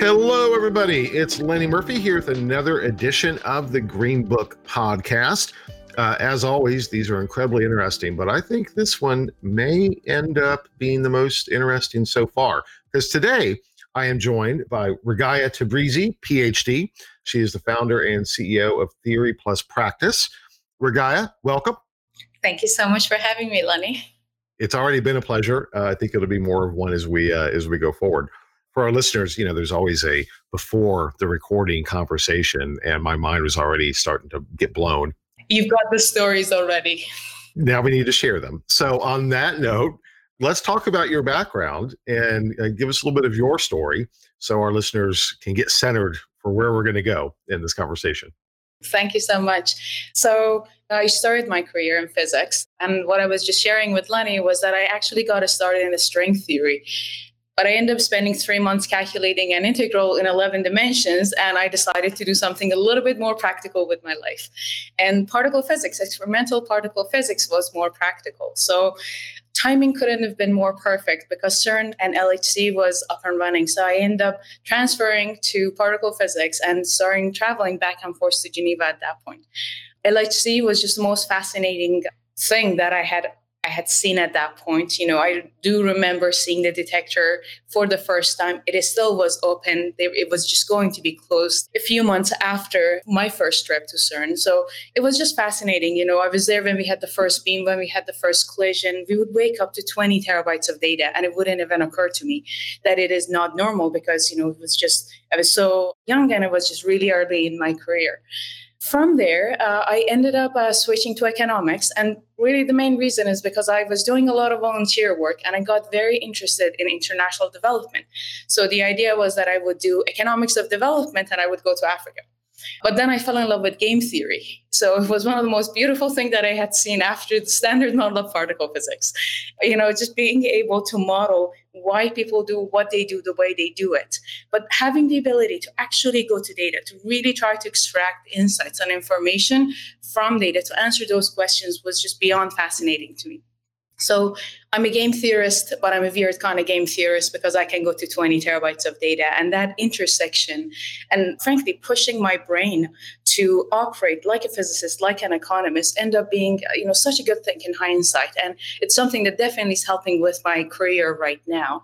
Hello, everybody. It's Lenny Murphy here with another edition of the GreenBook Podcast. Uh, as always, these are incredibly interesting, but I think this one may end up being the most interesting so far because today I am joined by Rogayeh Tabrizi, PhD. She is the founder and CEO of Theory Plus Practice. Rogayeh, welcome. Thank you so much for having me, Lenny. It's already been a pleasure. Uh, I think it'll be more of one as we uh, as we go forward. For our listeners, you know, there's always a before the recording conversation, and my mind was already starting to get blown. You've got the stories already. Now we need to share them. So, on that note, let's talk about your background and uh, give us a little bit of your story so our listeners can get centered for where we're going to go in this conversation. Thank you so much. So, I started my career in physics. And what I was just sharing with Lenny was that I actually got started in the string theory. But I ended up spending three months calculating an integral in 11 dimensions, and I decided to do something a little bit more practical with my life. And particle physics, experimental particle physics, was more practical. So timing couldn't have been more perfect because CERN and LHC was up and running. So I ended up transferring to particle physics and starting traveling back and forth to Geneva at that point. LHC was just the most fascinating thing that I had I had seen at that point. You know, I do remember seeing the detector for the first time. It still was open. It was just going to be closed a few months after my first trip to CERN. So it was just fascinating. You know, I was there when we had the first beam, when we had the first collision. We would wake up to 20 terabytes of data, and it wouldn't even occur to me that it is not normal because, you know, it was just, I was so young and it was just really early in my career. From there, uh, I ended up uh, switching to economics. And really, the main reason is because I was doing a lot of volunteer work and I got very interested in international development. So the idea was that I would do economics of development and I would go to Africa. But then I fell in love with game theory. So it was one of the most beautiful things that I had seen after the standard model of particle physics. You know, just being able to model why people do what they do the way they do it. But having the ability to actually go to data, to really try to extract insights and information from data to answer those questions was just beyond fascinating to me. So I'm a game theorist, but I'm a weird kind of game theorist because I can go to 20 terabytes of data. And that intersection, and frankly, pushing my brain to operate like a physicist, like an economist, end up being, uh, you know, such a good thing in hindsight. And it's something that definitely is helping with my career right now.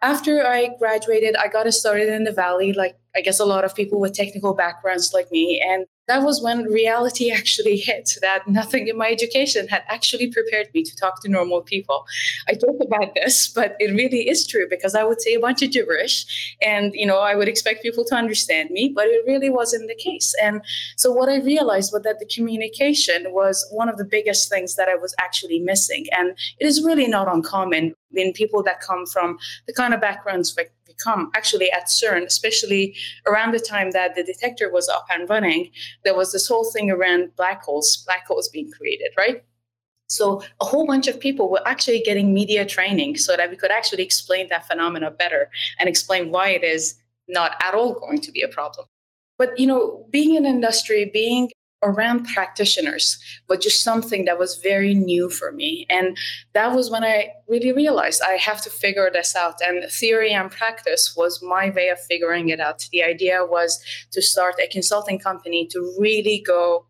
After I graduated, I got started in the Valley, like I guess a lot of people with technical backgrounds like me. And that was when reality actually hit that nothing in my education had actually prepared me to talk to normal people. I joke about this, but it really is true because I would say a bunch of gibberish and you know I would expect people to understand me, but it really wasn't the case. And so what I realized was that the communication was one of the biggest things that I was actually missing. And it is really not uncommon in people that come from the kind of backgrounds like come actually at CERN, especially around the time that the detector was up and running, there was this whole thing around black holes, black holes being created, right? So a whole bunch of people were actually getting media training so that we could actually explain that phenomena better and explain why it is not at all going to be a problem. But you know, being in industry, being around practitioners was just something that was very new for me. And that was when I really realized I have to figure this out. And theory and practice was my way of figuring it out. The idea was to start a consulting company to really go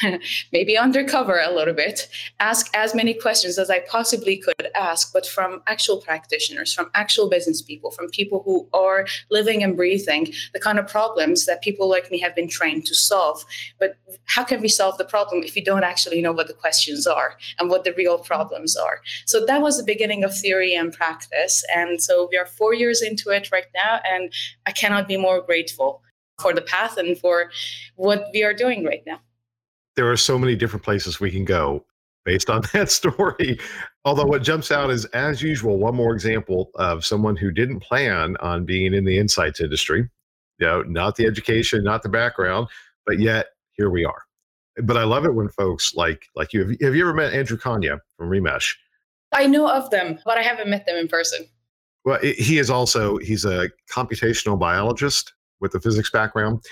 maybe undercover a little bit, ask as many questions as I possibly could ask, but from actual practitioners, from actual business people, from people who are living and breathing the kind of problems that people like me have been trained to solve. But how can we solve the problem if we don't actually know what the questions are and what the real problems are? So that was the beginning of theory and practice. And so we are four years into it right now, and I cannot be more grateful for the path and for what we are doing right now there are so many different places we can go based on that story. Although what jumps out is, as usual, one more example of someone who didn't plan on being in the insights industry. You know, not the education, not the background, but yet here we are. But I love it when folks like like you have, have you ever met Andrew Konya from Remesh? I know of them, but I haven't met them in person. Well, he is also he's a computational biologist with a physics background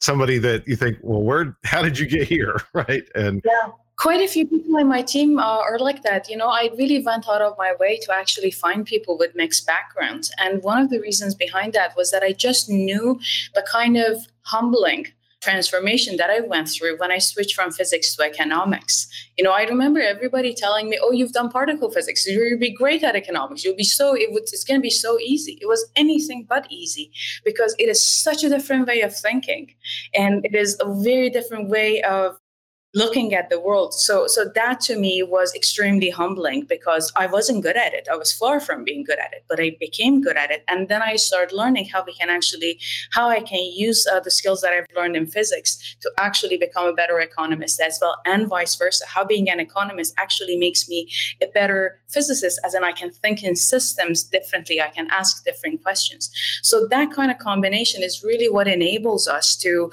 somebody that you think, well, where, how did you get here, right? And yeah. quite a few people in my team uh, are like that. You know, I really went out of my way to actually find people with mixed backgrounds. And one of the reasons behind that was that I just knew the kind of humbling transformation that I went through when I switched from physics to economics. You know, I remember everybody telling me, "Oh, you've done particle physics. You'll be great at economics. You'll be so it would, it's going to be so easy." It was anything but easy because it is such a different way of thinking, and it is a very different way of looking at the world. So so that to me was extremely humbling because I wasn't good at it. I was far from being good at it, but I became good at it. And then I started learning how we can actually how I can use uh, the skills that I've learned in physics to actually become a better economist as well, and vice versa. How being an economist actually makes me a better physicist, as in I can think in systems differently. I can ask different questions. So that kind of combination is really what enables us to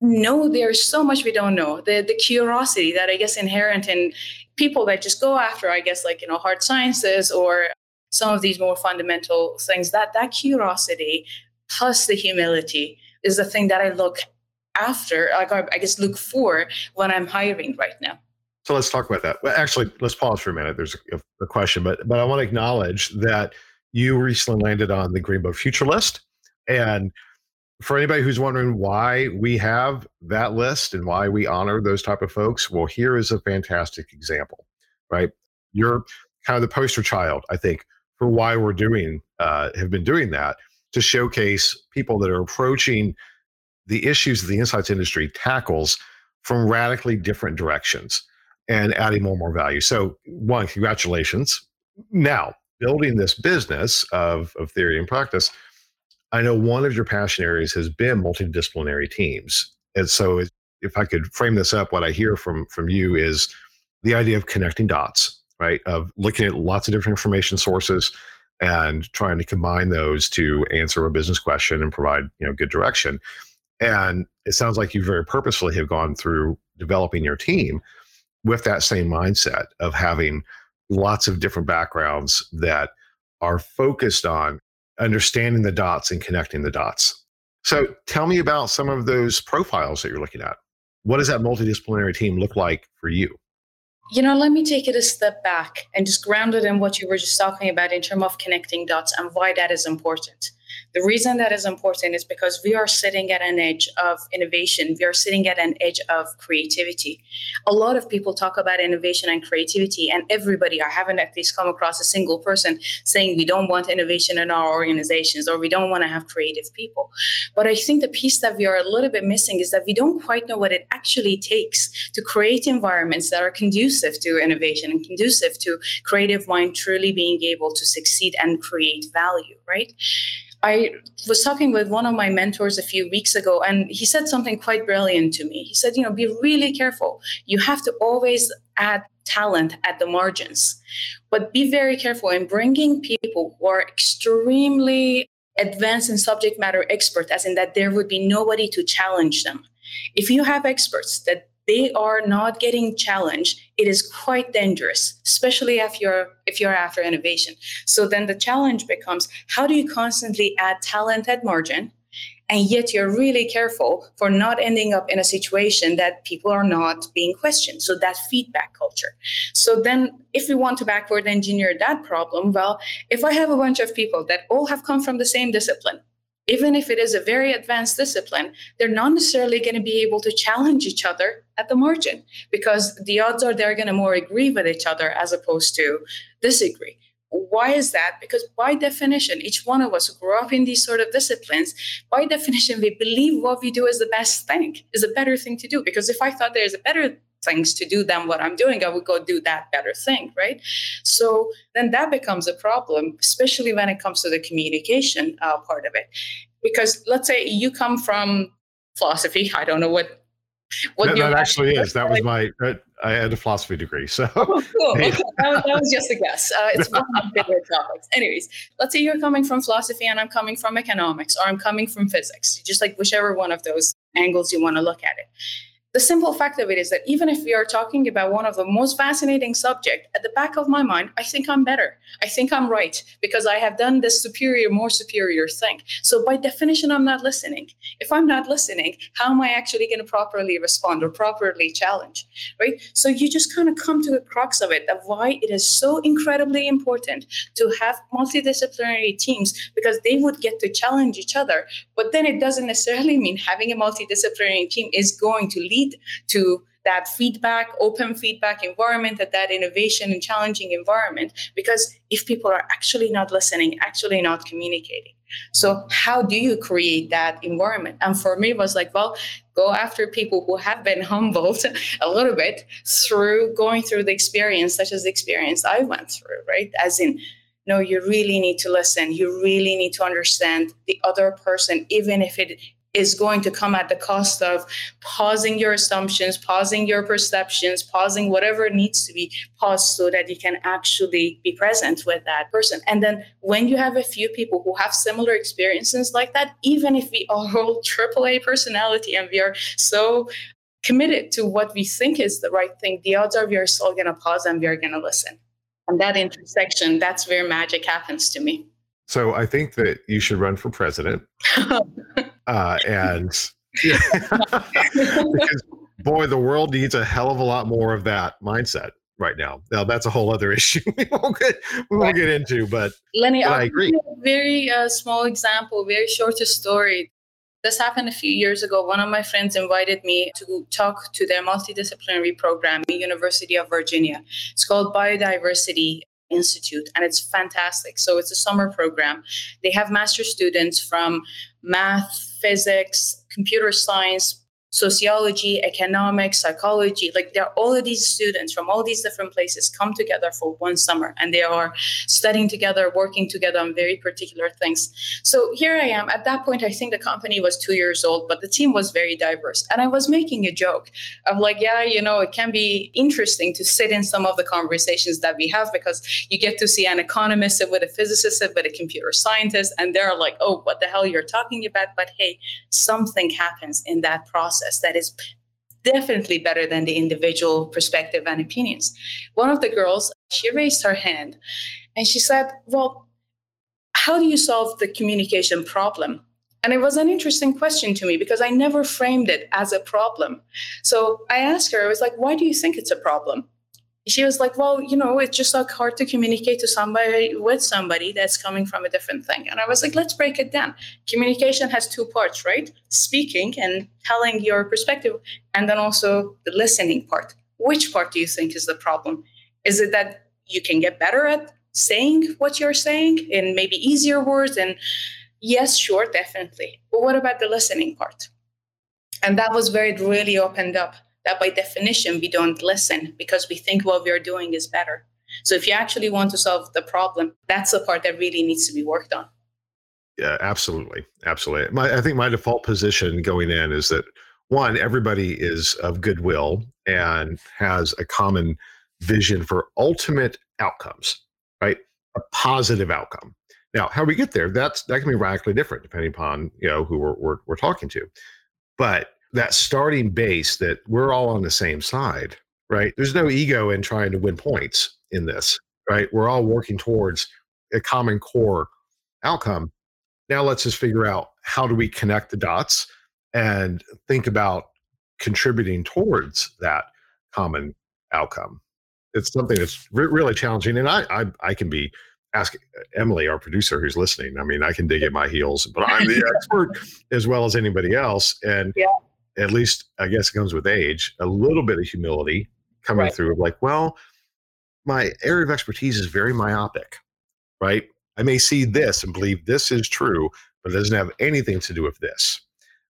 no, there's so much we don't know. The the curiosity that I guess inherent in people that just go after, I guess, like you know, hard sciences or some of these more fundamental things. That that curiosity plus the humility is the thing that I look after, like I guess look for when I'm hiring right now. So let's talk about that. Well, actually, let's pause for a minute. There's a, a question, but but I want to acknowledge that you recently landed on the GreenBook Future List, and for anybody who's wondering why we have that list and why we honor those type of folks, well, here is a fantastic example, right? You're kind of the poster child, I think, for why we're doing uh, have been doing that to showcase people that are approaching the issues that the insights industry tackles from radically different directions and adding more and more value. So, one, congratulations. Now, building this business of, of theory and practice I know one of your passion areas has been multidisciplinary teams. And so if I could frame this up, what I hear from from you is the idea of connecting dots, right? Of looking at lots of different information sources and trying to combine those to answer a business question and provide, you know, good direction. And it sounds like you very purposefully have gone through developing your team with that same mindset of having lots of different backgrounds that are focused on understanding the dots and connecting the dots. So tell me about some of those profiles that you're looking at. What does that multidisciplinary team look like for you? You know, let me take it a step back and just ground it in what you were just talking about in terms of connecting dots and why that is important. The reason that is important is because we are sitting at an edge of innovation. We are sitting at an edge of creativity. A lot of people talk about innovation and creativity, and everybody, I haven't at least come across a single person saying we don't want innovation in our organizations or we don't want to have creative people. But I think the piece that we are a little bit missing is that we don't quite know what it actually takes to create environments that are conducive to innovation and conducive to creative mind truly being able to succeed and create value, right? I was talking with one of my mentors a few weeks ago, and he said something quite brilliant to me. He said, You know, be really careful. You have to always add talent at the margins, but be very careful in bringing people who are extremely advanced in subject matter expert, as in that there would be nobody to challenge them. If you have experts that they are not getting challenged, it is quite dangerous, especially if you're if you're after innovation. So then the challenge becomes how do you constantly add talent at margin? And yet you're really careful for not ending up in a situation that people are not being questioned. So that feedback culture. So then if we want to backward engineer that problem, well, if I have a bunch of people that all have come from the same discipline, even if it is a very advanced discipline, they're not necessarily going to be able to challenge each other at the margin because the odds are they're going to more agree with each other as opposed to disagree. Why is that? Because by definition, each one of us who grew up in these sort of disciplines, by definition, we believe what we do is the best thing, is a better thing to do. Because if I thought there's a better things to do than what I'm doing, I would go do that better thing, right? So then that becomes a problem, especially when it comes to the communication uh, part of it. Because let's say you come from philosophy, I don't know what. What that, that actually is. That was my. Uh, I had a philosophy degree, so. Oh, cool. Okay. that, was, that, was just a guess. Uh, it's one of my favorite topics. Anyways, let's say you're coming from philosophy and I'm coming from economics, or I'm coming from physics. Just like whichever one of those angles you want to look at it the simple fact of it is that even if we are talking about one of the most fascinating subject at the back of my mind i think i'm better. I think i'm right because i have done this superior more superior thing. So by definition i'm not listening. If i'm not listening how am i actually going to properly respond or properly challenge right? So you just kind of come to the crux of it of why it is so incredibly important to have multidisciplinary teams because they would get to challenge each other but then it doesn't necessarily mean having a multidisciplinary team is going to lead to that feedback, open feedback environment, that that innovation and challenging environment. Because if people are actually not listening, actually not communicating, so how do you create that environment? And for me, it was like, well, go after people who have been humbled a little bit through going through the experience, such as the experience I went through, right? As in, no, you really need to listen. You really need to understand the other person, even if it is going to come at the cost of pausing your assumptions, pausing your perceptions, pausing whatever needs to be paused so that you can actually be present with that person. And then when you have a few people who have similar experiences like that, even if we are all AAA personality and we are so committed to what we think is the right thing, the odds are we are still going to pause and we are going to listen. And that intersection, that's where magic happens to me. So I think that you should run for president. uh, and yeah, because boy, the world needs a hell of a lot more of that mindset right now. Now that's a whole other issue we won't get we won't get into, but Lenny, but I agree. very uh, small example, very short story. This happened a few years ago. One of my friends invited me to talk to their multidisciplinary program at University of Virginia. It's called Biodiversity Institute, and it's fantastic. So it's a summer program. They have master students from math, physics, computer science, sociology, economics, psychology. Like there are all of these students from all these different places come together for one summer and they are studying together, working together on very particular things. So here I am. At that point, I think the company was two years old, but the team was very diverse. And I was making a joke of like, yeah, you know, it can be interesting to sit in some of the conversations that we have because you get to see an economist with a physicist with a computer scientist, and they're like, oh, what the hell you're talking about? But hey, something happens in that process process that is definitely better than the individual perspective and opinions. One of the girls, she raised her hand and she said, Well, how do you solve the communication problem? And it was an interesting question to me because I never framed it as a problem. So I asked her, I was like, Why do you think it's a problem? She was like, well, you know, it's just like hard to communicate to somebody with somebody that's coming from a different thing. And I was like, let's break it down. Communication has two parts, right? Speaking and telling your perspective, and then also the listening part. Which part do you think is the problem? Is it that you can get better at saying what you're saying in maybe easier words? And yes, sure, definitely. But what about the listening part? And that was where it really opened up that by definition we don't listen because we think what we're doing is better. So if you actually want to solve the problem, that's the part that really needs to be worked on. Yeah, absolutely. Absolutely. My, I think my default position going in is that one, everybody is of goodwill and has a common vision for ultimate outcomes, right? A positive outcome. Now, how we get there, that's that can be radically different depending upon you know who we're, we're, we're talking to. But that starting base that we're all on the same side, right? There's no ego in trying to win points in this, right? We're all working towards a common core outcome. Now let's just figure out how do we connect the dots and think about contributing towards that common outcome. It's something that's re- really challenging, and I, I I can be ask Emily, our producer who's listening. I mean, I can dig at my heels, but I'm the expert as well as anybody else. And yeah at least I guess it comes with age, a little bit of humility coming right. through of like, well, my area of expertise is very myopic, right? I may see this and believe this is true, but it doesn't have anything to do with this.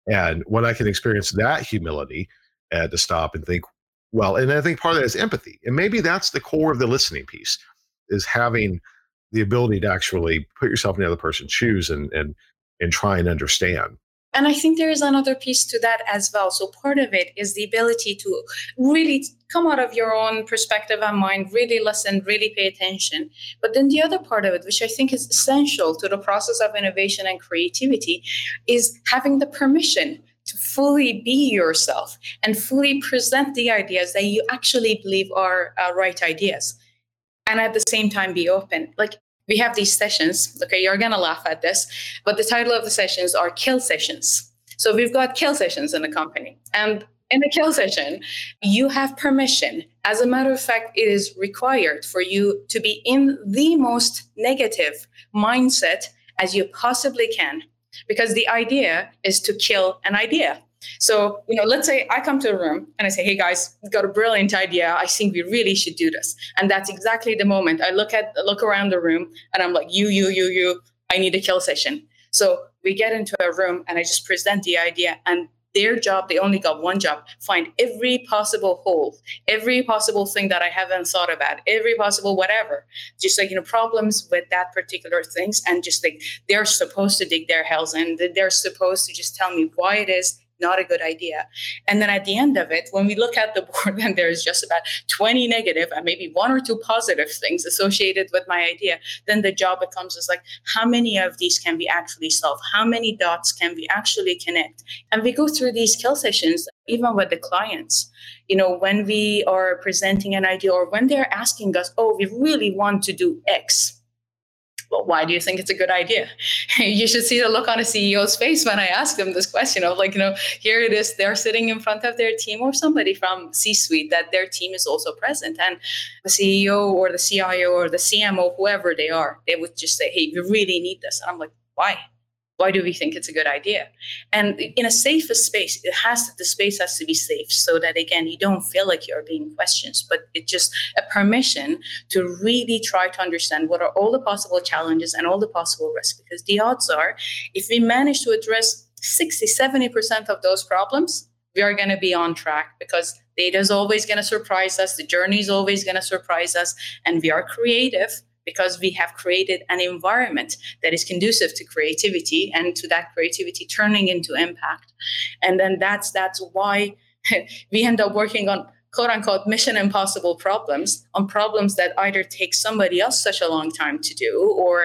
And when I can experience that humility uh, to stop and think, well, and I think part of that is empathy. And maybe that's the core of the listening piece is having the ability to actually put yourself in the other person's shoes and and and try and understand and I think there is another piece to that as well. So part of it is the ability to really come out of your own perspective and mind, really listen, really pay attention. But then the other part of it, which I think is essential to the process of innovation and creativity, is having the permission to fully be yourself and fully present the ideas that you actually believe are uh, right ideas and at the same time be open like we have these sessions okay you're going to laugh at this but the title of the sessions are kill sessions so we've got kill sessions in the company and in a kill session, you have permission. As a matter of fact, it is required for you to be in the most negative mindset as you possibly can, because the idea is to kill an idea. So, you know, let's say I come to a room and I say, hey guys, got a brilliant idea. I think we really should do this. And that's exactly the moment I look at look around the room and I'm like, you, you, you, you, I need a kill session. So we get into a room and I just present the idea and their job, they only got one job find every possible hole, every possible thing that I haven't thought about, every possible whatever. Just like, you know, problems with that particular things. And just like they're supposed to dig their heels in, they're supposed to just tell me why it is not a good idea. And then at the end of it, when we look at the board and there's just about 20 negative and maybe one or two positive things associated with my idea, then the job becomes is like, how many of these can we actually solve? How many dots can we actually connect? And we go through these kill sessions, even with the clients. You know, when we are presenting an idea or when they're asking us, oh, we really want to do X well, why do you think it's a good idea? you should see the look on a CEO's face when I ask them this question of like, you know, here it is, they're sitting in front of their team or somebody from C-suite that their team is also present. And the CEO or the CIO or the CMO, whoever they are, they would just say, hey, we really need this. And I'm like, why? Why do we think it's a good idea? And in a safer space it has to, the space has to be safe so that again you don't feel like you're being questioned but it's just a permission to really try to understand what are all the possible challenges and all the possible risks because the odds are if we manage to address 60 70% of those problems we are going to be on track because data is always going to surprise us the journey is always going to surprise us and we are creative because we have created an environment that is conducive to creativity and to that creativity turning into impact. And then that's that's why we end up working on quote unquote mission impossible problems on problems that either take somebody else such a long time to do or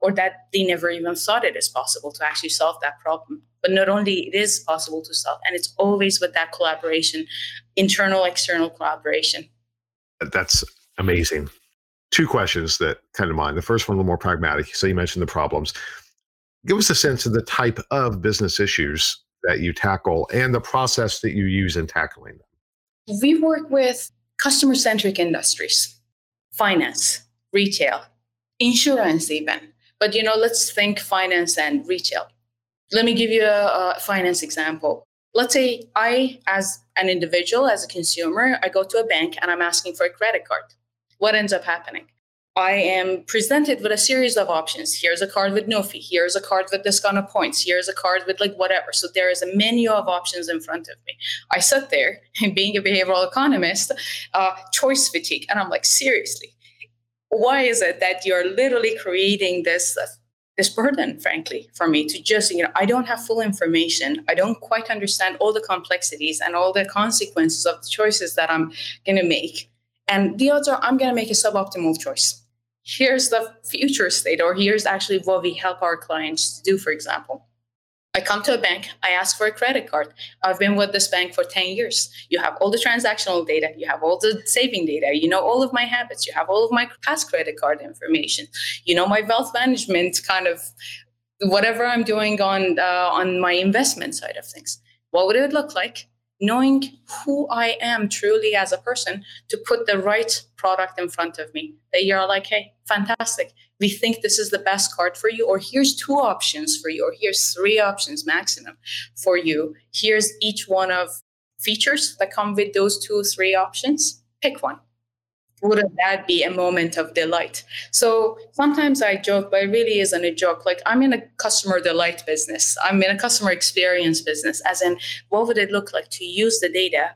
or that they never even thought it is possible to actually solve that problem. But not only it is possible to solve and it's always with that collaboration internal external collaboration. That's amazing two questions that come to mind. The first one, a little more pragmatic. So you mentioned the problems. Give us a sense of the type of business issues that you tackle and the process that you use in tackling them. We work with customer centric industries, finance, retail, insurance, even. But you know, let's think finance and retail. Let me give you a, a finance example. Let's say I, as an individual, as a consumer, I go to a bank and I'm asking for a credit card what ends up happening? I am presented with a series of options. Here's a card with no fee. Here's a card with discount of points. Here's a card with like whatever. So there is a menu of options in front of me. I sit there and being a behavioral economist, uh, choice fatigue. And I'm like, seriously, why is it that you're literally creating this uh, this burden, frankly, for me to just, you know, I don't have full information. I don't quite understand all the complexities and all the consequences of the choices that I'm going to make. And the odds are I'm going to make a suboptimal choice. Here's the future state, or here's actually what we help our clients to do, for example. I come to a bank, I ask for a credit card. I've been with this bank for 10 years. You have all the transactional data, you have all the saving data, you know all of my habits, you have all of my past credit card information, you know my wealth management kind of whatever I'm doing on uh, on my investment side of things. What would it look like knowing who I am truly as a person to put the right product in front of me. That you're like, hey, fantastic. We think this is the best card for you, or here's two options for you, or here's three options maximum for you. Here's each one of features that come with those two, three options. Pick one wouldn't that be a moment of delight? So sometimes I joke, but it really isn't a joke. Like I'm in a customer delight business. I'm in a customer experience business, as in what would it look like to use the data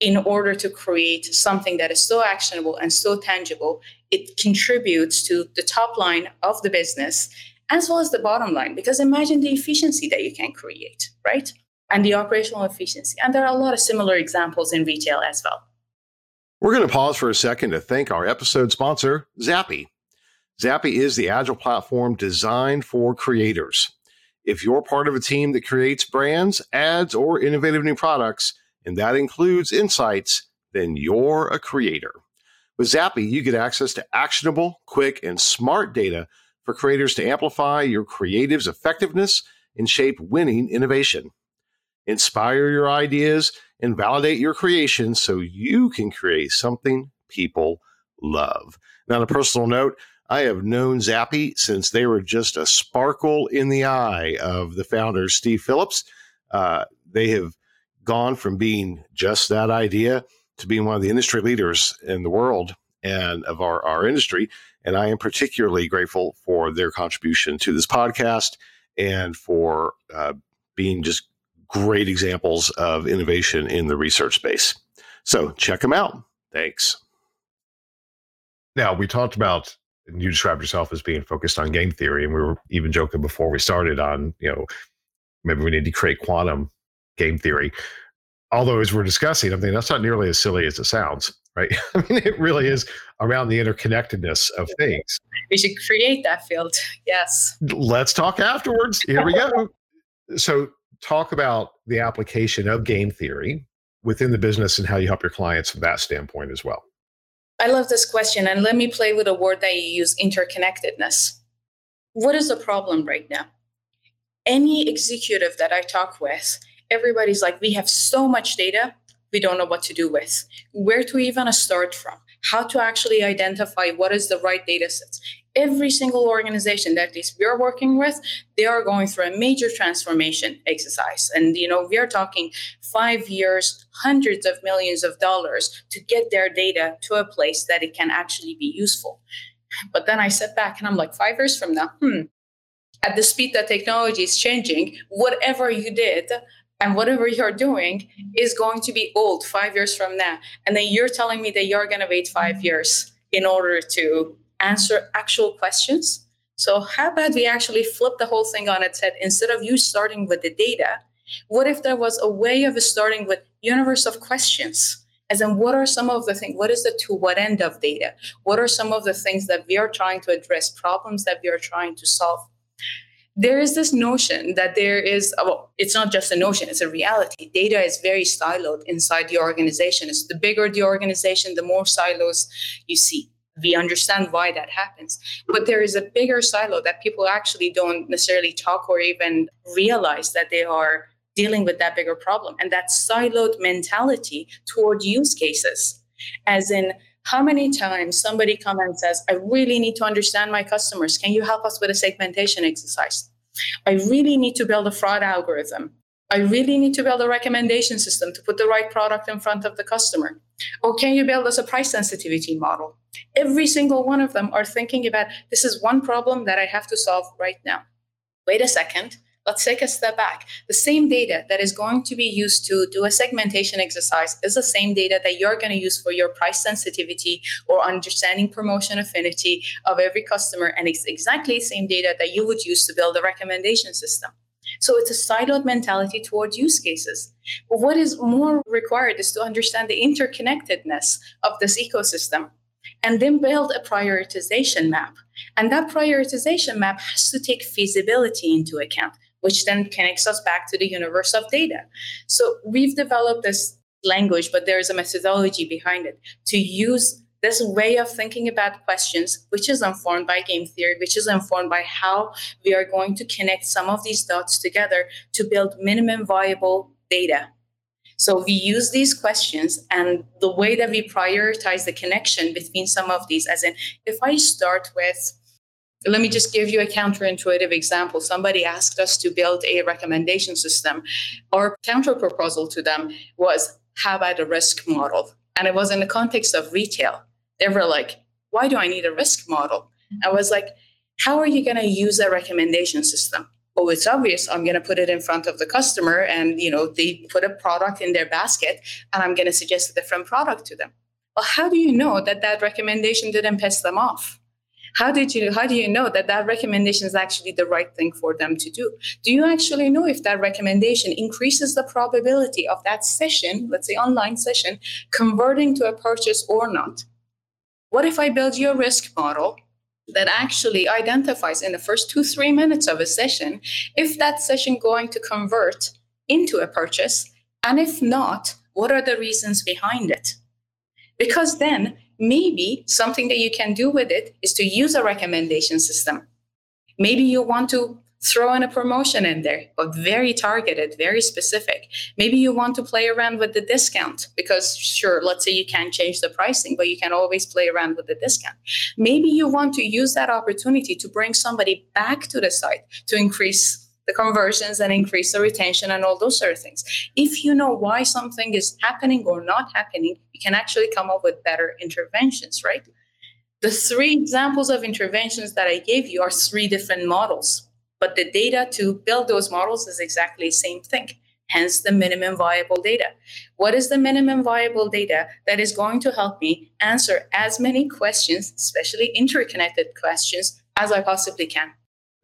in order to create something that is so actionable and so tangible, it contributes to the top line of the business as well as the bottom line. Because imagine the efficiency that you can create, right? And the operational efficiency. And there are a lot of similar examples in retail as well. We're going to pause for a second to thank our episode sponsor, Zappi. Zappi is the agile platform designed for creators. If you're part of a team that creates brands, ads, or innovative new products, and that includes insights, then you're a creator. With Zappi, you get access to actionable, quick, and smart data for creators to amplify your creative's effectiveness and shape winning innovation. Inspire your ideas and validate your creation so you can create something people love. Now, on a personal note, I have known Zappi since they were just a sparkle in the eye of the founder, Steve Phillips. Uh, they have gone from being just that idea to being one of the industry leaders in the world and of our, our industry. And I am particularly grateful for their contribution to this podcast and for uh, being just great examples of innovation in the research space. So check them out. Thanks. Now, we talked about, and you described yourself as being focused on game theory, and we were even joking before we started on, you know, maybe we need to create quantum game theory. Although, as we're discussing, I mean, that's not nearly as silly as it sounds, right? I mean, it really is around the interconnectedness of things. We should create that field. Yes. Let's talk afterwards. Here we go. so, talk about the application of game theory within the business and how you help your clients from that standpoint as well. I love this question. And let me play with a word that you use interconnectedness. What is the problem right now? Any executive that I talk with, everybody's like, we have so much data, we don't know what to do with. Where to even start from? How to actually identify what is the right data sets? Every single organization that is we're working with they are going through a major transformation exercise. And you know we're talking five years hundreds of millions of dollars to get their data to a place that it can actually be useful. But then i sit back and i'm like five years from now hmm at the speed that technology is changing whatever you did and whatever you're doing is going to be old five years from now. And then you're telling me that you're going to wait five years in order to answer actual questions. So, how about we actually flip the whole thing on its head? Instead of you starting with the data, what if there was a way of starting with universe of questions? As in, what are some of the things? What is the to what end of data? What are some of the things that we are trying to address? Problems that we are trying to solve? There is this notion that there is, uh, well, it's not just a notion, it's a reality. Data is very siloed inside the organization. It's the bigger the organization, the more silos you see we understand why that happens. But there is a bigger silo that people actually don't necessarily talk or even realize that they are dealing with that bigger problem. And that siloed mentality toward use cases, as in, how many times somebody comes and says, I really need to understand my customers. Can you help us with a segmentation exercise? I really need to build a fraud algorithm. I really need to build a recommendation system to put the right product in front of the customer. Or can you build us a price sensitivity model? Every single one of them are thinking about this is one problem that I have to solve right now. Wait a second. Let's take a step back. The same data that is going to be used to do a segmentation exercise is the same data that you're going to use for your price sensitivity or understanding promotion affinity of every customer. And it's exactly the same data that you would use to build a recommendation system. So it's a siloed mentality toward use cases. But what is more required is to understand the interconnectedness of this ecosystem and then build a prioritization map. And that prioritization map has to take feasibility into account, which then connects us back to the universe of data. So we've developed this language, but there's a methodology behind it to use this way of thinking about questions, which is informed by game theory, which is informed by how we are going to connect some of these dots together to build minimum viable data. So we use these questions and the way that we prioritize the connection between some of these, as in, if I start with, let me just give you a counterintuitive example. Somebody asked us to build a recommendation system. Our counter proposal to them was, how about a risk model? And it was in the context of retail they were like, why do I need a risk model? I was like, how are you going to use a recommendation system? Oh, it's obvious. I'm going to put it in front of the customer and, you know, they put a product in their basket and I'm going to suggest a different product to them. Well, how do you know that that recommendation didn't piss them off? How did you how do you know that that recommendation is actually the right thing for them to do? Do you actually know if that recommendation increases the probability of that session, let's say online session, converting to a purchase or not? What if I build you a risk model that actually identifies in the first two, three minutes of a session if that session going to convert into a purchase. And if not, what are the reasons behind it? Because then maybe something that you can do with it is to use a recommendation system. Maybe you want to throw in a promotion in there, but very targeted, very specific. Maybe you want to play around with the discount because, sure, let's say you can't change the pricing, but you can always play around with the discount. Maybe you want to use that opportunity to bring somebody back to the site to increase the conversions and increase the retention and all those sort of things. If you know why something is happening or not happening, you can actually come up with better interventions, right? The three examples of interventions that I gave you are three different models but the data to build those models is exactly the same thing. Hence the minimum viable data. What is the minimum viable data that is going to help me answer as many questions, especially interconnected questions, as I possibly can?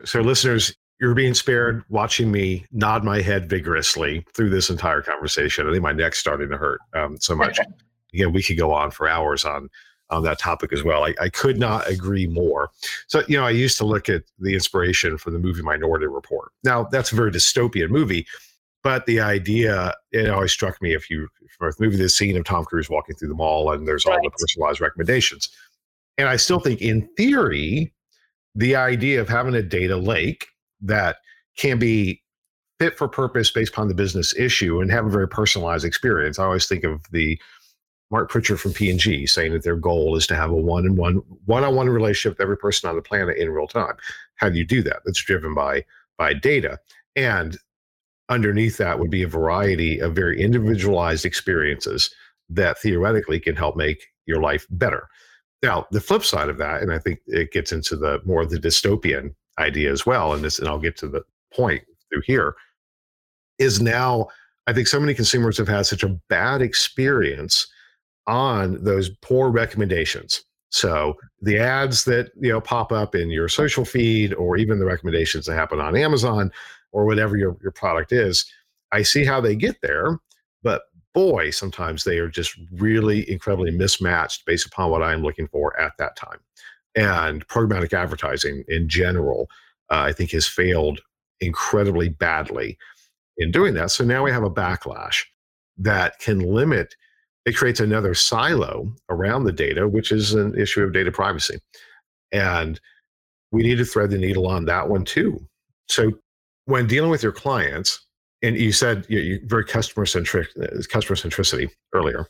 So, listeners, you're being spared watching me nod my head vigorously through this entire conversation. I think my neck's starting to hurt um, so much. Again, we could go on for hours on on that topic as well. I, I, could not agree more. So, you know, I used to look at the inspiration for the movie Minority Report. Now, that's a very dystopian movie, but the idea, it always struck me if you, for the movie, the scene of Tom Cruise walking through the mall and there's right. all the personalized recommendations. And I still think, in theory, the idea of having a data lake that can be fit for purpose based upon the business issue and have a very personalized experience. I always think of the Mark Pritchard from P&G saying that their goal is to have a one-on-one one-on-one relationship with every person on the planet in real time. How do you do that? That's driven by by data. And underneath that would be a variety of very individualized experiences that theoretically can help make your life better. Now, the flip side of that, and I think it gets into the more of the dystopian idea as well, and this, and I'll get to the point through here, is now I think so many consumers have had such a bad experience on those poor recommendations. So the ads that you know pop up in your social feed, or even the recommendations that happen on Amazon, or whatever your, your product is, I see how they get there, but boy, sometimes they are just really incredibly mismatched based upon what I'm looking for at that time. And programmatic advertising in general, uh, I think, has failed incredibly badly in doing that. So now we have a backlash that can limit it creates another silo around the data, which is an issue of data privacy. And we need to thread the needle on that one too. So when dealing with your clients, and you said you very customer centric, uh, customer centricity earlier,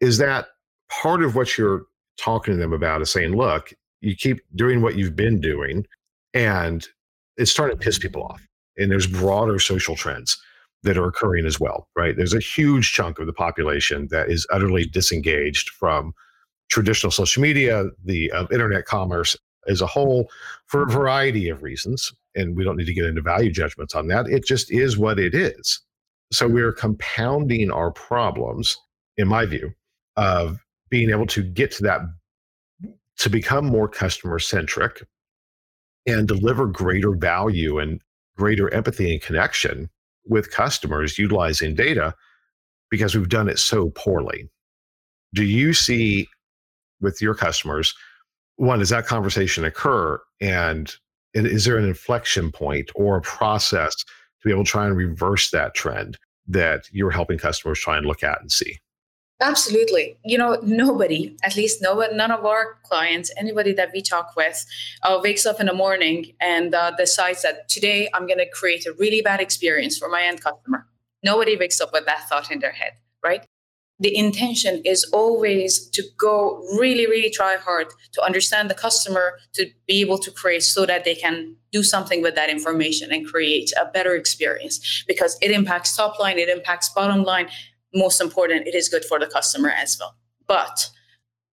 is that part of what you're talking to them about is saying, look, you keep doing what you've been doing, and it's starting to piss people off. And there's broader social trends that are occurring as well, right? There's a huge chunk of the population that is utterly disengaged from traditional social media, the uh, internet commerce as a whole, for a variety of reasons. And we don't need to get into value judgments on that. It just is what it is. So we're compounding our problems, in my view, of being able to get to that, to become more customer centric and deliver greater value and greater empathy and connection with customers utilizing data because we've done it so poorly. Do you see with your customers, one, does that conversation occur? And is there an inflection point or a process to be able to try and reverse that trend that you're helping customers try and look at and see? Absolutely. You know, nobody, at least no one, none of our clients, anybody that we talk with, uh, wakes up in the morning and uh, decides that today I'm going to create a really bad experience for my end customer. Nobody wakes up with that thought in their head, right? The intention is always to go really, really try hard to understand the customer, to be able to create so that they can do something with that information and create a better experience because it impacts top line, it impacts bottom line, most important, it is good for the customer as well. But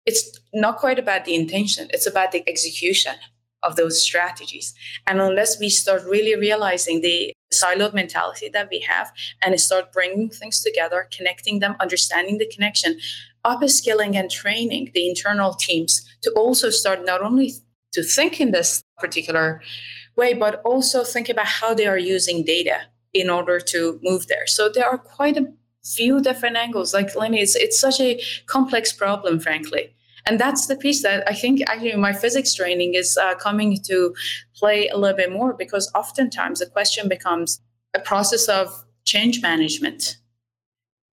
it's not quite about the intention, it's about the execution of those strategies. And unless we start really realizing the siloed mentality that we have and start bringing things together, connecting them, understanding the connection, upskilling and training the internal teams to also start not only to think in this particular way, but also think about how they are using data in order to move there. So there are quite a few different angles. Like Lenny, it's, it's such a complex problem, frankly. and that's the piece that i think actually my physics training is uh, coming to play a little bit more because oftentimes the question becomes a process of change management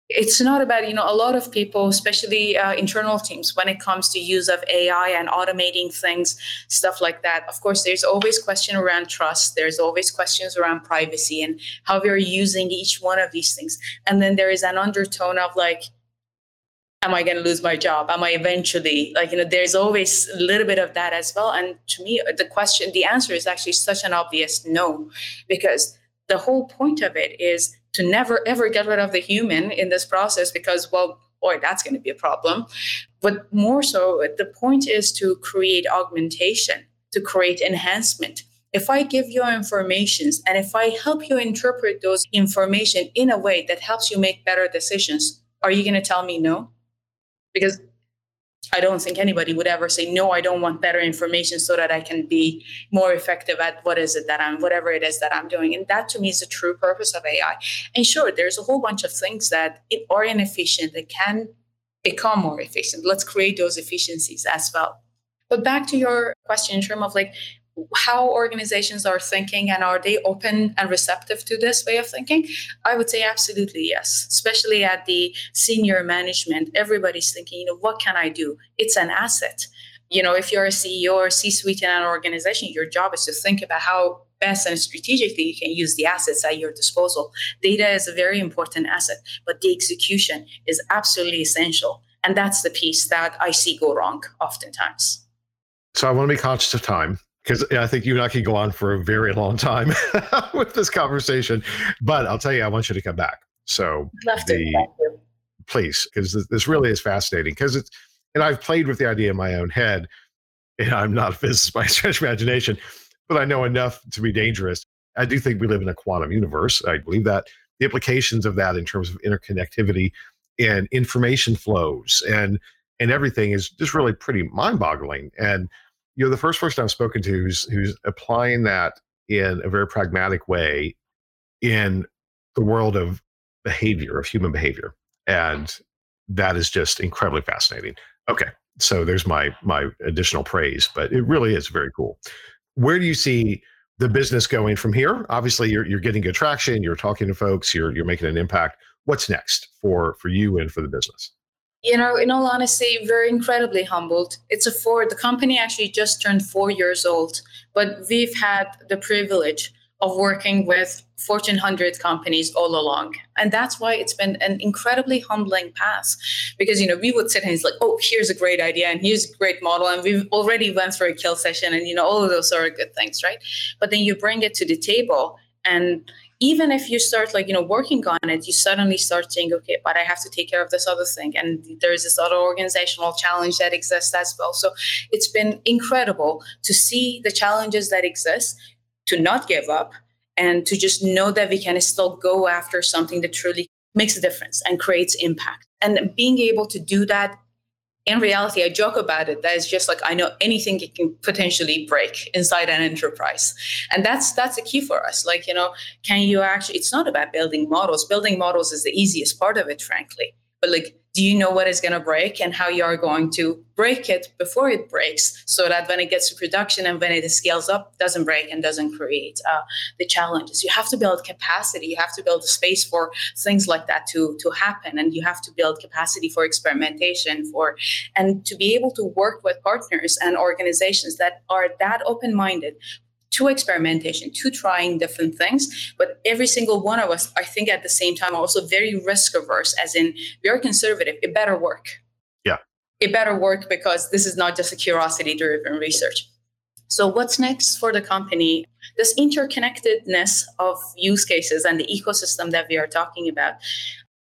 it's not about you know a lot of people especially uh, internal teams when it comes to use of ai and automating things stuff like that. Of course there's always question around trust. There's always questions around privacy and how we're using each one of these things. And then there is an undertone of like am i going to lose my job? Am i eventually like you know there's always a little bit of that as well. And to me the question the answer is actually such an obvious no because the whole point of it is to never ever get rid of the human in this process because well boy that's going to be a problem. But more so the point is to create augmentation to create enhancement. If i give you information and if i help you interpret those information in a way that helps you make better decisions are you going to tell me no? Because I don't think anybody would ever say, no, I don't want better information so that I can be more effective at what is it that I'm, whatever it is that I'm doing. And that to me is the true purpose of AI. And sure, there's a whole bunch of things that are inefficient that can become more efficient. Let's create those efficiencies as well. But back to your question in terms of like, how organizations are thinking and are they open and receptive to this way of thinking? I would say absolutely yes especially at the senior management. Everybody's thinking you know what can i do? It's an asset. You know if you're a ceo or c-suite in an organization your job is to think about how best and strategically you can use the assets at your disposal. Data is a very important asset but the execution is absolutely essential and that's the piece that i see go wrong oftentimes. So i want to be conscious of time because I think you and I can go on for a very long time with this conversation. But I'll tell you, I want you to come back. So the, please, because this really is fascinating. Because it's and I've played with the idea in my own head, and I'm not a physicist by stretch imagination, but I know enough to be dangerous. I do think we live in a quantum universe. I believe that the implications of that in terms of interconnectivity and information flows and and everything is just really pretty mind-boggling. And you know the first person I've spoken to who's who's applying that in a very pragmatic way in the world of behavior of human behavior and that is just incredibly fascinating. Okay so there's my my additional praise but it really is very cool. Where do you see the business going from here? Obviously you're, you're getting good traction you're talking to folks you're, you're making an impact. What's next for for you and for the business you know, in all honesty, we're incredibly humbled. It's a four, the company actually just turned four years old, but we've had the privilege of working with Fortune 100 companies all along. And that's why it's been an incredibly humbling path because, you know, we would sit and it's like, oh, here's a great idea and here's a great model. And we've already went through a kill session and, you know, all of those are good things, right? But then you bring it to the table and even if you start like you know working on it you suddenly start saying okay but i have to take care of this other thing. And there's this other organizational challenge that exists as well. So it's been incredible to see the challenges that exist to not give up and to just know that we can still go after something that truly makes a difference and creates impact. And being able to do that in reality, I joke about it. That is just like I know anything it can potentially break inside an enterprise, and that's that's a key for us. Like you know, can you actually? It's not about building models. Building models is the easiest part of it, frankly. But like do you know what is going to break and how you are going to break it before it breaks so that when it gets to production and when it scales up doesn't break and doesn't create uh, the challenges? You have to build capacity you have to build a space for things like that to to happen and you have to build capacity for experimentation for and to be able to work with partners and organizations that are that open-minded to experimentation, to trying different things. But every single one of us, I think at the same time, are also very risk averse, as in we are conservative. It better work. Yeah. It better work because this is not just a curiosity driven research. So, what's next for the company? This interconnectedness of use cases and the ecosystem that we are talking about.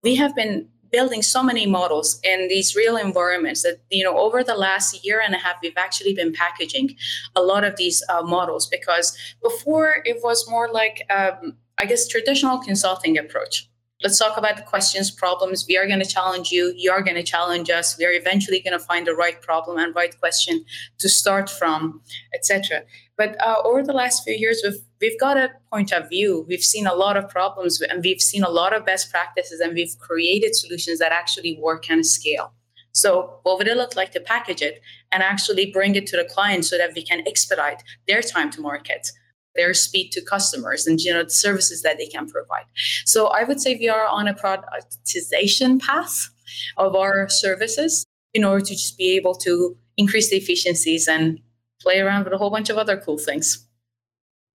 We have been building so many models in these real environments that you know over the last year and a half we've actually been packaging a lot of these uh, models because before it was more like um, i guess traditional consulting approach let's talk about the questions problems. We are going to challenge you. You are going to challenge us. We are eventually going to find the right problem and right question to start from etc but uh, over the last few years we've, we've got a point of view. We've seen a lot of problems and we've seen a lot of best practices and we've created solutions that actually work and scale. So, what would it look like to package it and actually bring it to the client so that we can expedite their time to market, their speed to customers, and you know the services that they can provide? So, I would say we are on a productization path of our services in order to just be able to increase the efficiencies and play around with a whole bunch of other cool things.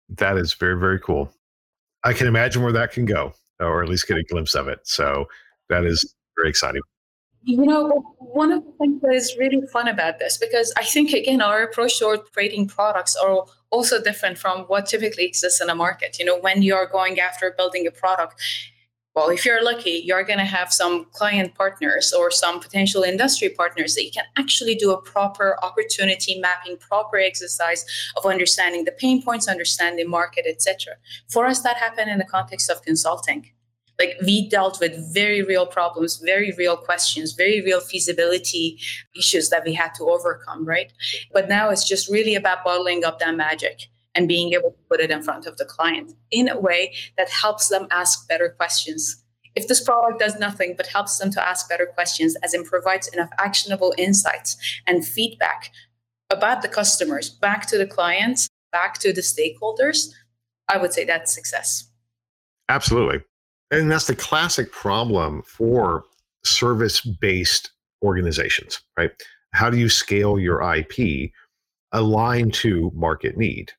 That is very very cool. I can imagine where that can go, or at least get a glimpse of it. So that is very exciting. You know, one of the things that is really fun about this, because I think, again, our approach toward creating products are also different from what typically exists in a market. You know, when you're going after building a product, well, if you're lucky, you're going to have some client partners or some potential industry partners that you can actually do a proper opportunity mapping, proper exercise of understanding the pain points, understanding market, etc. For us, that happened in the context of consulting like we dealt with very real problems very real questions very real feasibility issues that we had to overcome right? But now it's just really about bottling up that magic and being able to put it in front of the client in a way that helps them ask better questions. If this product does nothing but helps them to ask better questions as it provides enough actionable insights and feedback about the customers back to the clients back to the stakeholders i would say that's success. Absolutely and that's the classic problem for service based organizations, right? How do you scale your IP aligned to market need?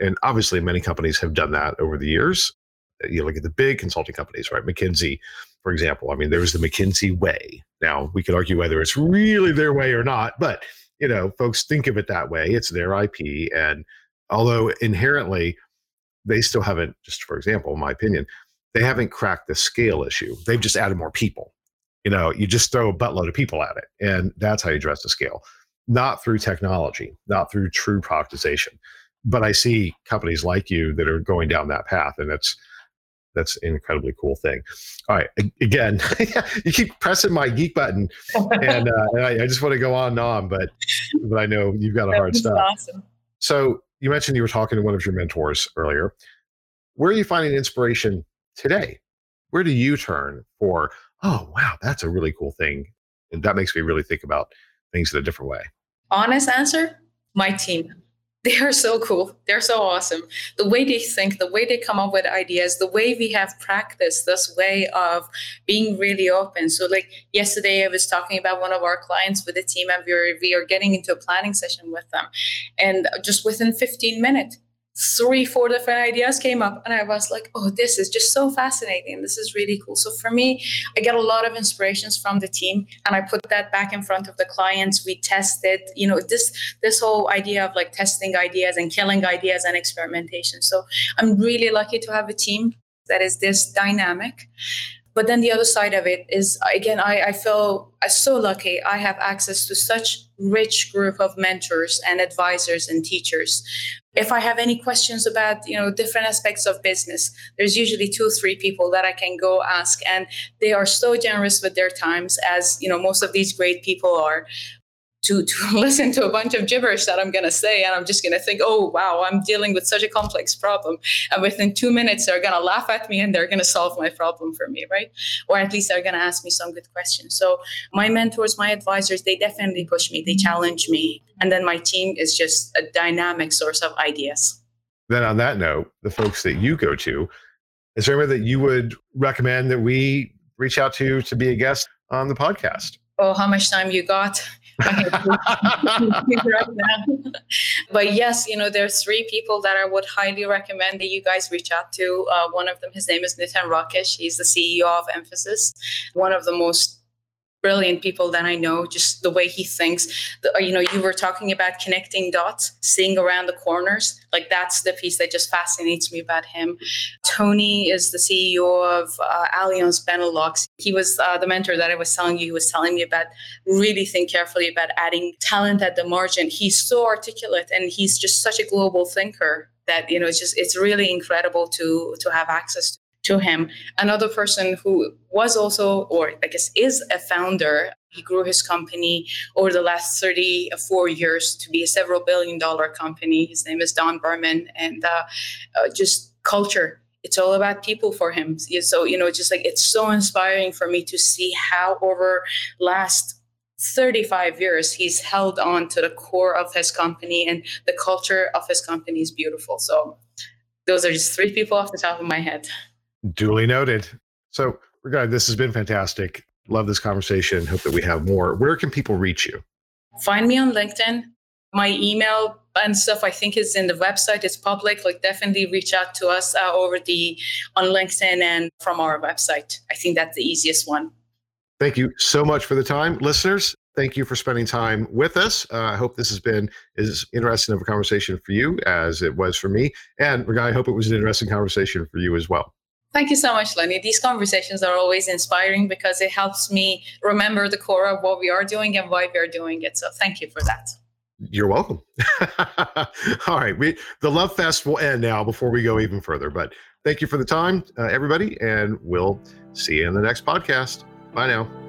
And obviously, many companies have done that over the years. You look at the big consulting companies, right? McKinsey, for example. I mean, there was the McKinsey way. Now, we could argue whether it's really their way or not, but you know, folks think of it that way. It's their IP, and although inherently they still haven't, just for example, in my opinion, they haven't cracked the scale issue. They've just added more people. You know, you just throw a buttload of people at it, and that's how you address the scale, not through technology, not through true productization. But I see companies like you that are going down that path, and that's that's an incredibly cool thing. All right, again, you keep pressing my geek button, and, uh, and I, I, just want to go on and on, but but I know you've got a hard stop. Awesome. So you mentioned you were talking to one of your mentors earlier. Where are you finding inspiration today? Where do you turn for, oh, wow, that's a really cool thing? And that makes me really think about things in a different way. Honest answer my team. They are so cool. They're so awesome. The way they think, the way they come up with ideas, the way we have practiced this way of being really open. So, like yesterday, I was talking about one of our clients with the team, and we are, we are getting into a planning session with them. And just within 15 minutes, three, four different ideas came up. And I was like, oh, this is just so fascinating. This is really cool. So for me, I get a lot of inspirations from the team and I put that back in front of the clients. We tested, you know, this this whole idea of like testing ideas and killing ideas and experimentation. So I'm really lucky to have a team that is this dynamic. But then the other side of it is again, I, I feel so lucky. I have access to such rich group of mentors and advisors and teachers if i have any questions about you know different aspects of business there's usually two or three people that i can go ask and they are so generous with their times as you know most of these great people are to, to listen to a bunch of gibberish that I'm going to say. And I'm just going to think, oh, wow, I'm dealing with such a complex problem. And within two minutes, they're going to laugh at me and they're going to solve my problem for me, right? Or at least they're going to ask me some good questions. So my mentors, my advisors, they definitely push me, they challenge me. And then my team is just a dynamic source of ideas. Then, on that note, the folks that you go to, is there anybody that you would recommend that we reach out to to be a guest on the podcast? Oh, how much time you got? but yes, you know, there's three people that I would highly recommend that you guys reach out to. Uh, one of them, his name is Nitin Rakesh. He's the CEO of Mphasis, one of the most brilliant people that I know, just the way he thinks. The, you know, you were talking about connecting dots, seeing around the corners. Like that's the piece that just fascinates me about him. Tony is the CEO of uh, Allianz Benelux. He was uh, the mentor that I was telling you. He was telling me about really think carefully about adding talent at the margin. He's so articulate and he's just such a global thinker that you know it's just it's really incredible to to have access to to him. Another person who was also, or I guess is a founder, he grew his company over the last 34 years to be a several billion dollar company. His name is Don Berman, and uh, uh, just culture. It's all about people for him. So, you know, just like it's so inspiring for me to see how over last 35 years he's held on to the core of his company and the culture of his company is beautiful so those are just three people off the top of my head duly noted. So Rogayeh this has been fantastic. Love this conversation. Hope that we have more. Where can people reach you? Find me on linkedin. My email and stuff i think is in the website. It's public. Like definitely reach out to us uh, over the on linkedin and from our website. I think that's the easiest one. Thank you so much for the time. Listeners, thank you for spending time with us. Uh, I hope this has been as interesting of a conversation for you as it was for me. And I hope it was an interesting conversation for you as well. Thank you so much, Lenny. These conversations are always inspiring because it helps me remember the core of what we are doing and why we are doing it. So thank you for that. You're welcome. All right. We, the Love Fest will end now before we go even further. But thank you for the time, uh, everybody. And we'll see you in the next podcast. Bye now.